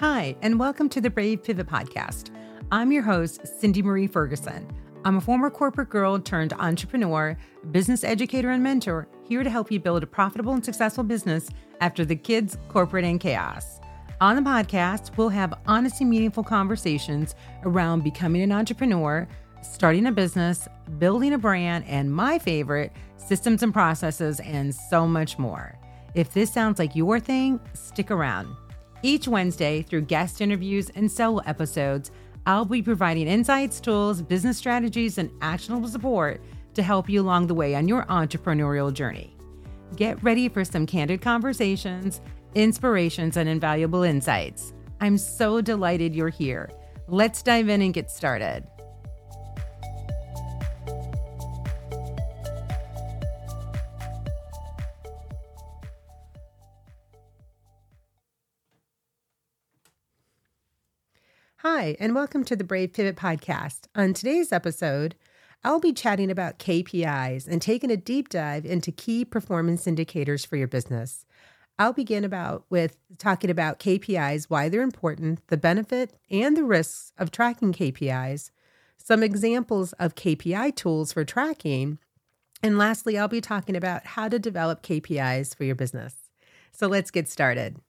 Hi, and welcome to the Brave Pivot Podcast. I'm your host, Cindy Marie Ferguson. I'm a former corporate girl turned entrepreneur, business educator, and mentor here to help you build a profitable and successful business after the kids, corporate, and chaos. On the podcast, we'll have honest and meaningful conversations around becoming an entrepreneur, starting a business, building a brand, and my favorite, systems and processes, and so much more. If this sounds like your thing, stick around. Each Wednesday, through guest interviews and solo episodes, I'll be providing insights, tools, business strategies, and actionable support to help you along the way on your entrepreneurial journey. Get ready for some candid conversations, inspirations, and invaluable insights. I'm so delighted you're here. Let's dive in and get started. Hi, and welcome to the Brave Pivot Podcast. On today's episode, I'll be chatting about KPIs and taking a deep dive into key performance indicators for your business. I'll begin about with talking about KPIs, why they're important, the benefit and the risks of tracking KPIs, some examples of KPI tools for tracking, and lastly, I'll be talking about how to develop KPIs for your business. So let's get started.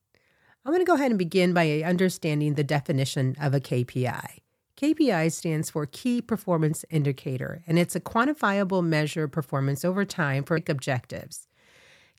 I'm going to go ahead and begin by understanding the definition of a KPI. KPI stands for Key Performance Indicator, and it's a quantifiable measure of performance over time for objectives.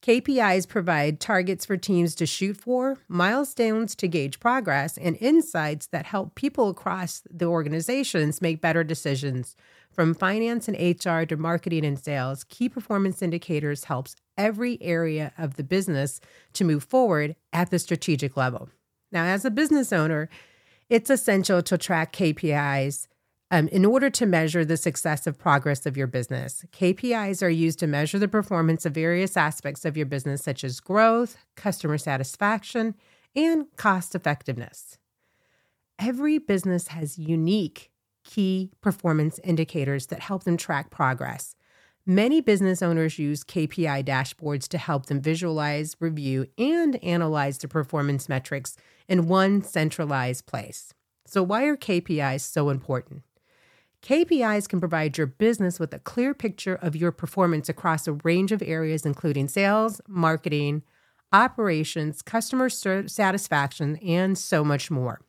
KPIs provide targets for teams to shoot for, milestones to gauge progress, and insights that help people across the organizations make better decisions. From finance and HR to marketing and sales, key performance indicators helps every area of the business to move forward at the strategic level. Now, as a business owner, it's essential to track KPIs um, in order to measure the success of progress of your business. KPIs are used to measure the performance of various aspects of your business, such as growth, customer satisfaction, and cost effectiveness. Every business has unique key performance indicators that help them track progress. Many business owners use KPI dashboards to help them visualize, review, and analyze the performance metrics in one centralized place. So, why are KPIs so important? KPIs can provide your business with a clear picture of your performance across a range of areas, including sales, marketing, operations, customer satisfaction, and so much more.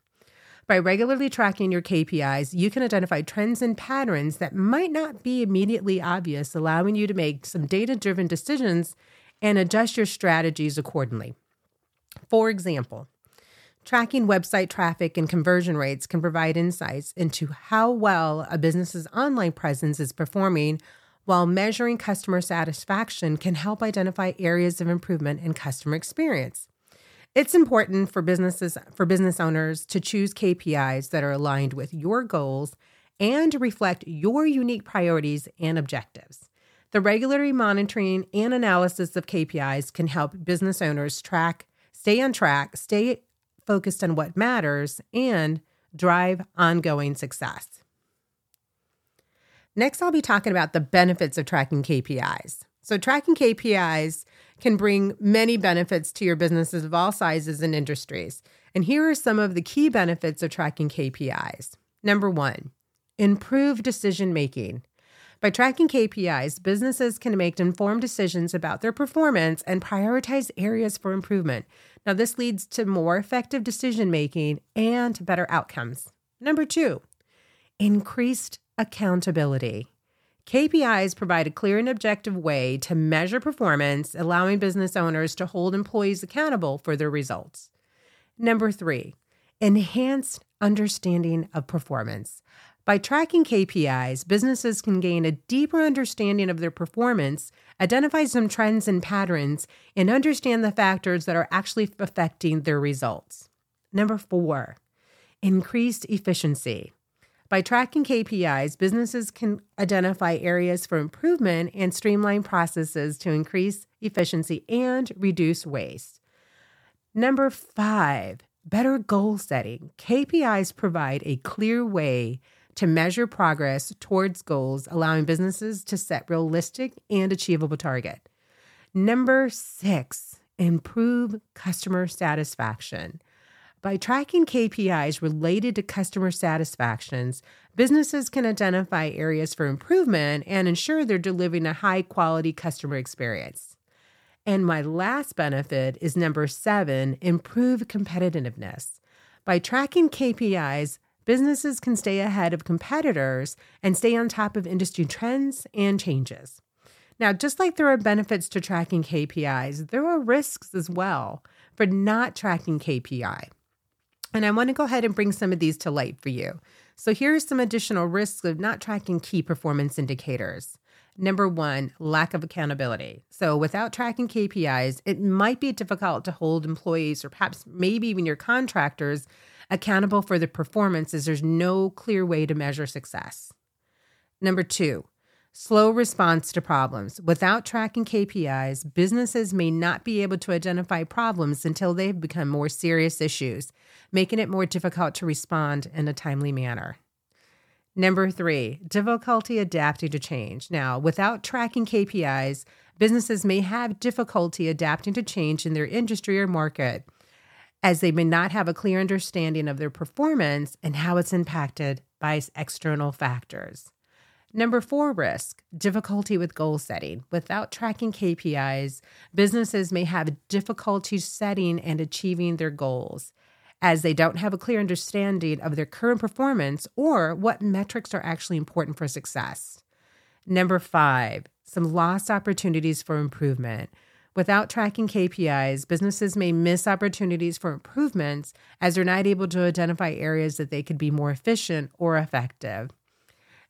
By regularly tracking your KPIs, you can identify trends and patterns that might not be immediately obvious, allowing you to make some data driven decisions and adjust your strategies accordingly. For example, tracking website traffic and conversion rates can provide insights into how well a business's online presence is performing, while measuring customer satisfaction can help identify areas of improvement in customer experience. It's important for businesses for business owners to choose KPIs that are aligned with your goals and reflect your unique priorities and objectives. The regular monitoring and analysis of KPIs can help business owners track, stay on track, stay focused on what matters, and drive ongoing success. Next, I'll be talking about the benefits of tracking KPIs. So, tracking KPIs can bring many benefits to your businesses of all sizes and industries. And here are some of the key benefits of tracking KPIs. Number one, improve decision making. By tracking KPIs, businesses can make informed decisions about their performance and prioritize areas for improvement. Now, this leads to more effective decision making and better outcomes. Number two, increased accountability. KPIs provide a clear and objective way to measure performance, allowing business owners to hold employees accountable for their results. Number three, enhanced understanding of performance. By tracking KPIs, businesses can gain a deeper understanding of their performance, identify some trends and patterns, and understand the factors that are actually affecting their results. Number four, increased efficiency. By tracking KPIs, businesses can identify areas for improvement and streamline processes to increase efficiency and reduce waste. Number five, better goal setting. KPIs provide a clear way to measure progress towards goals, allowing businesses to set realistic and achievable target. Number six, improve customer satisfaction. By tracking KPIs related to customer satisfactions, businesses can identify areas for improvement and ensure they're delivering a high quality customer experience. And my last benefit is number seven improve competitiveness. By tracking KPIs, businesses can stay ahead of competitors and stay on top of industry trends and changes. Now, just like there are benefits to tracking KPIs, there are risks as well for not tracking KPI. And I want to go ahead and bring some of these to light for you. So, here are some additional risks of not tracking key performance indicators. Number one, lack of accountability. So, without tracking KPIs, it might be difficult to hold employees or perhaps maybe even your contractors accountable for the performance as there's no clear way to measure success. Number two, slow response to problems. Without tracking KPIs, businesses may not be able to identify problems until they've become more serious issues, making it more difficult to respond in a timely manner. Number three, difficulty adapting to change. Now, without tracking KPIs, businesses may have difficulty adapting to change in their industry or market, as they may not have a clear understanding of their performance and how it's impacted by external factors. Number four risk difficulty with goal setting. Without tracking KPIs, businesses may have difficulty setting and achieving their goals as they don't have a clear understanding of their current performance or what metrics are actually important for success. Number five, some lost opportunities for improvement. Without tracking KPIs, businesses may miss opportunities for improvements as they're not able to identify areas that they could be more efficient or effective.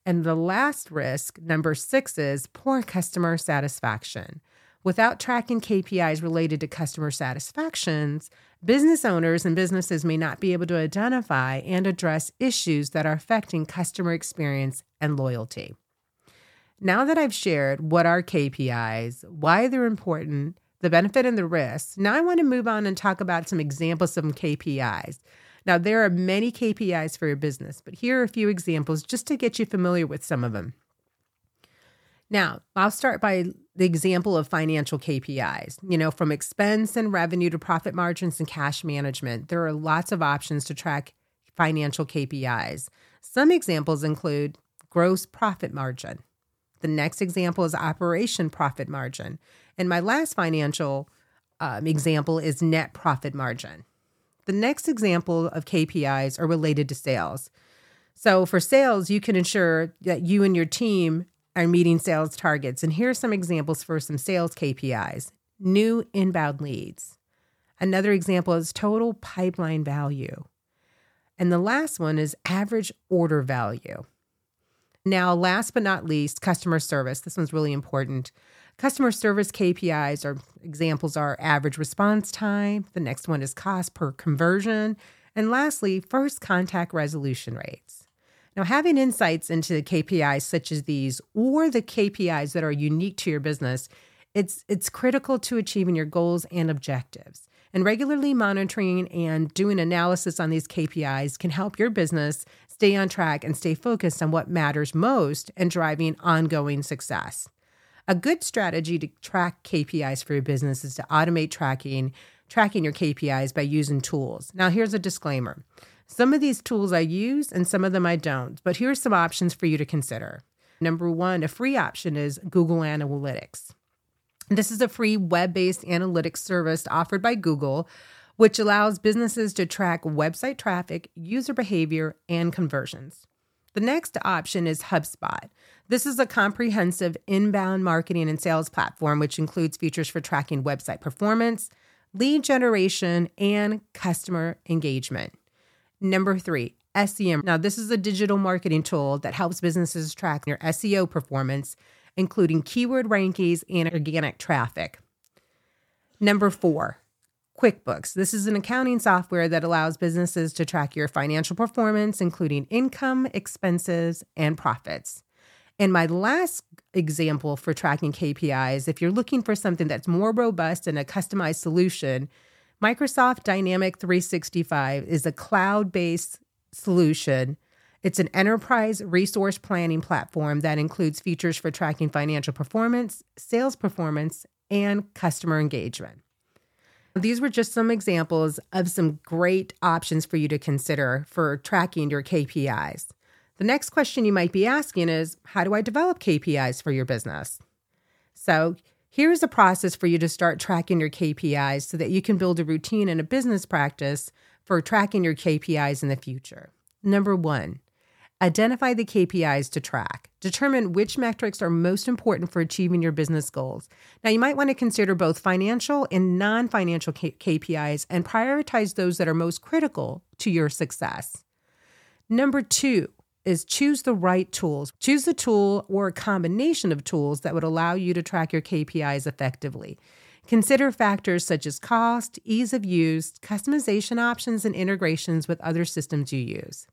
And the last risk, number six, is poor customer satisfaction. Without tracking KPIs related to customer satisfactions, business owners and businesses may not be able to identify and address issues that are affecting customer experience and loyalty. Now that I've shared what are KPIs, why they're important, the benefit and the risks, now I want to move on and talk about some examples of KPIs. Now, there are many KPIs for your business, but here are a few examples just to get you familiar with some of them. Now, I'll start by the example of financial KPIs. You know, from expense and revenue to profit margins and cash management, there are lots of options to track financial KPIs. Some examples include gross profit margin. The next example is operation profit margin. And my last financial um, example is net profit margin. The next example of KPIs are related to sales. So for sales, you can ensure that you and your team are meeting sales targets. And here are some examples for some sales KPIs new inbound leads. Another example is total pipeline value. And the last one is average order value. Now, last but not least, customer service. This one's really important. Customer service KPIs or examples are average response time. The next one is cost per conversion. And lastly, first contact resolution rates. Now, having insights into the KPIs such as these or the KPIs that are unique to your business, it's it's critical to achieving your goals and objectives. And regularly monitoring and doing analysis on these KPIs can help your business stay on track and stay focused on what matters most and driving ongoing success. A good strategy to track KPIs for your business is to automate tracking, tracking your KPIs by using tools. Now, here's a disclaimer. Some of these tools I use and some of them I don't, but here are some options for you to consider. Number one, a free option is Google Analytics. This is a free web based analytics service offered by Google, which allows businesses to track website traffic, user behavior, and conversions. The next option is HubSpot. This is a comprehensive inbound marketing and sales platform, which includes features for tracking website performance, lead generation, and customer engagement. Number three, SEM. Now, this is a digital marketing tool that helps businesses track their SEO performance, including keyword rankings and organic traffic. Number four, QuickBooks. This is an accounting software that allows businesses to track your financial performance, including income, expenses, and profits. And my last example for tracking KPIs, if you're looking for something that's more robust and a customized solution, Microsoft Dynamic 365 is a cloud based solution. It's an enterprise resource planning platform that includes features for tracking financial performance, sales performance, and customer engagement. These were just some examples of some great options for you to consider for tracking your KPIs. The next question you might be asking is How do I develop KPIs for your business? So, here's a process for you to start tracking your KPIs so that you can build a routine and a business practice for tracking your KPIs in the future. Number one, Identify the KPIs to track. Determine which metrics are most important for achieving your business goals. Now, you might want to consider both financial and non financial K- KPIs and prioritize those that are most critical to your success. Number two is choose the right tools. Choose a tool or a combination of tools that would allow you to track your KPIs effectively. Consider factors such as cost, ease of use, customization options, and integrations with other systems you use.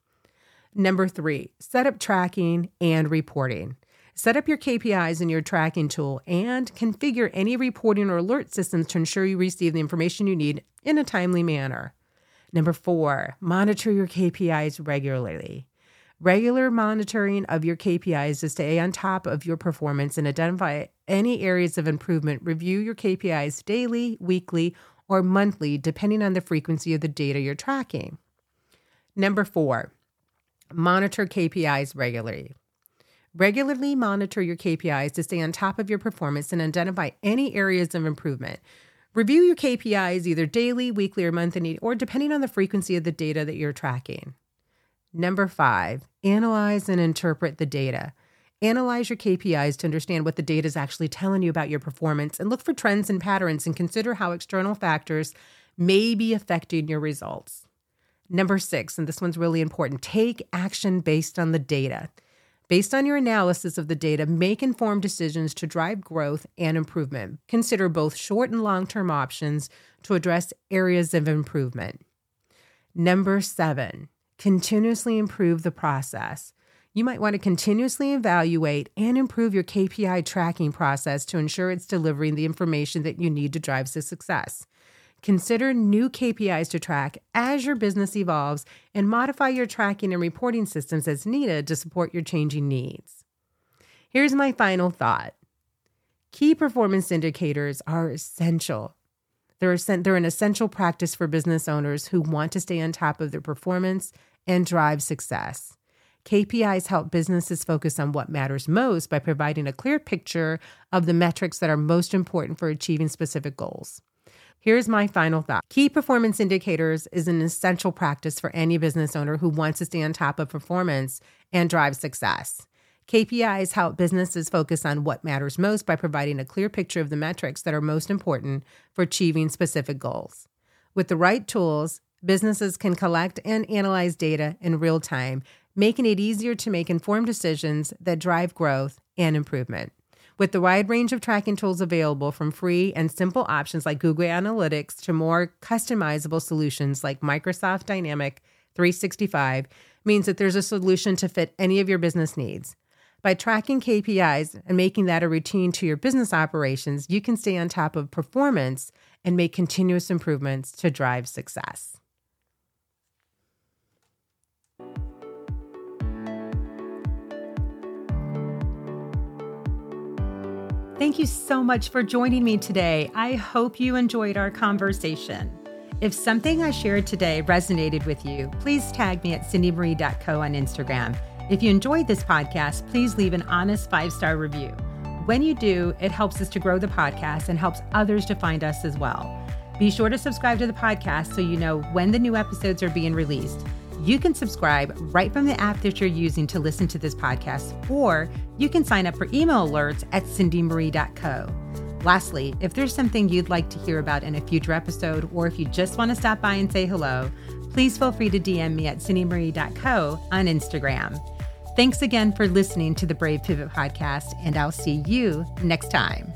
Number three, set up tracking and reporting. Set up your KPIs in your tracking tool and configure any reporting or alert systems to ensure you receive the information you need in a timely manner. Number four, monitor your KPIs regularly. Regular monitoring of your KPIs to stay on top of your performance and identify any areas of improvement. Review your KPIs daily, weekly, or monthly, depending on the frequency of the data you're tracking. Number four, Monitor KPIs regularly. Regularly monitor your KPIs to stay on top of your performance and identify any areas of improvement. Review your KPIs either daily, weekly, or monthly, or depending on the frequency of the data that you're tracking. Number five, analyze and interpret the data. Analyze your KPIs to understand what the data is actually telling you about your performance and look for trends and patterns and consider how external factors may be affecting your results. Number six, and this one's really important take action based on the data. Based on your analysis of the data, make informed decisions to drive growth and improvement. Consider both short and long term options to address areas of improvement. Number seven, continuously improve the process. You might want to continuously evaluate and improve your KPI tracking process to ensure it's delivering the information that you need to drive success. Consider new KPIs to track as your business evolves and modify your tracking and reporting systems as needed to support your changing needs. Here's my final thought key performance indicators are essential. They're, they're an essential practice for business owners who want to stay on top of their performance and drive success. KPIs help businesses focus on what matters most by providing a clear picture of the metrics that are most important for achieving specific goals. Here's my final thought Key performance indicators is an essential practice for any business owner who wants to stay on top of performance and drive success. KPIs help businesses focus on what matters most by providing a clear picture of the metrics that are most important for achieving specific goals. With the right tools, businesses can collect and analyze data in real time, making it easier to make informed decisions that drive growth and improvement. With the wide range of tracking tools available from free and simple options like Google Analytics to more customizable solutions like Microsoft Dynamic 365 means that there's a solution to fit any of your business needs. By tracking KPIs and making that a routine to your business operations, you can stay on top of performance and make continuous improvements to drive success. Thank you so much for joining me today. I hope you enjoyed our conversation. If something I shared today resonated with you, please tag me at cindymarie.co on Instagram. If you enjoyed this podcast, please leave an honest five star review. When you do, it helps us to grow the podcast and helps others to find us as well. Be sure to subscribe to the podcast so you know when the new episodes are being released. You can subscribe right from the app that you're using to listen to this podcast, or you can sign up for email alerts at cindymarie.co. Lastly, if there's something you'd like to hear about in a future episode, or if you just want to stop by and say hello, please feel free to DM me at cindymarie.co on Instagram. Thanks again for listening to the Brave Pivot podcast, and I'll see you next time.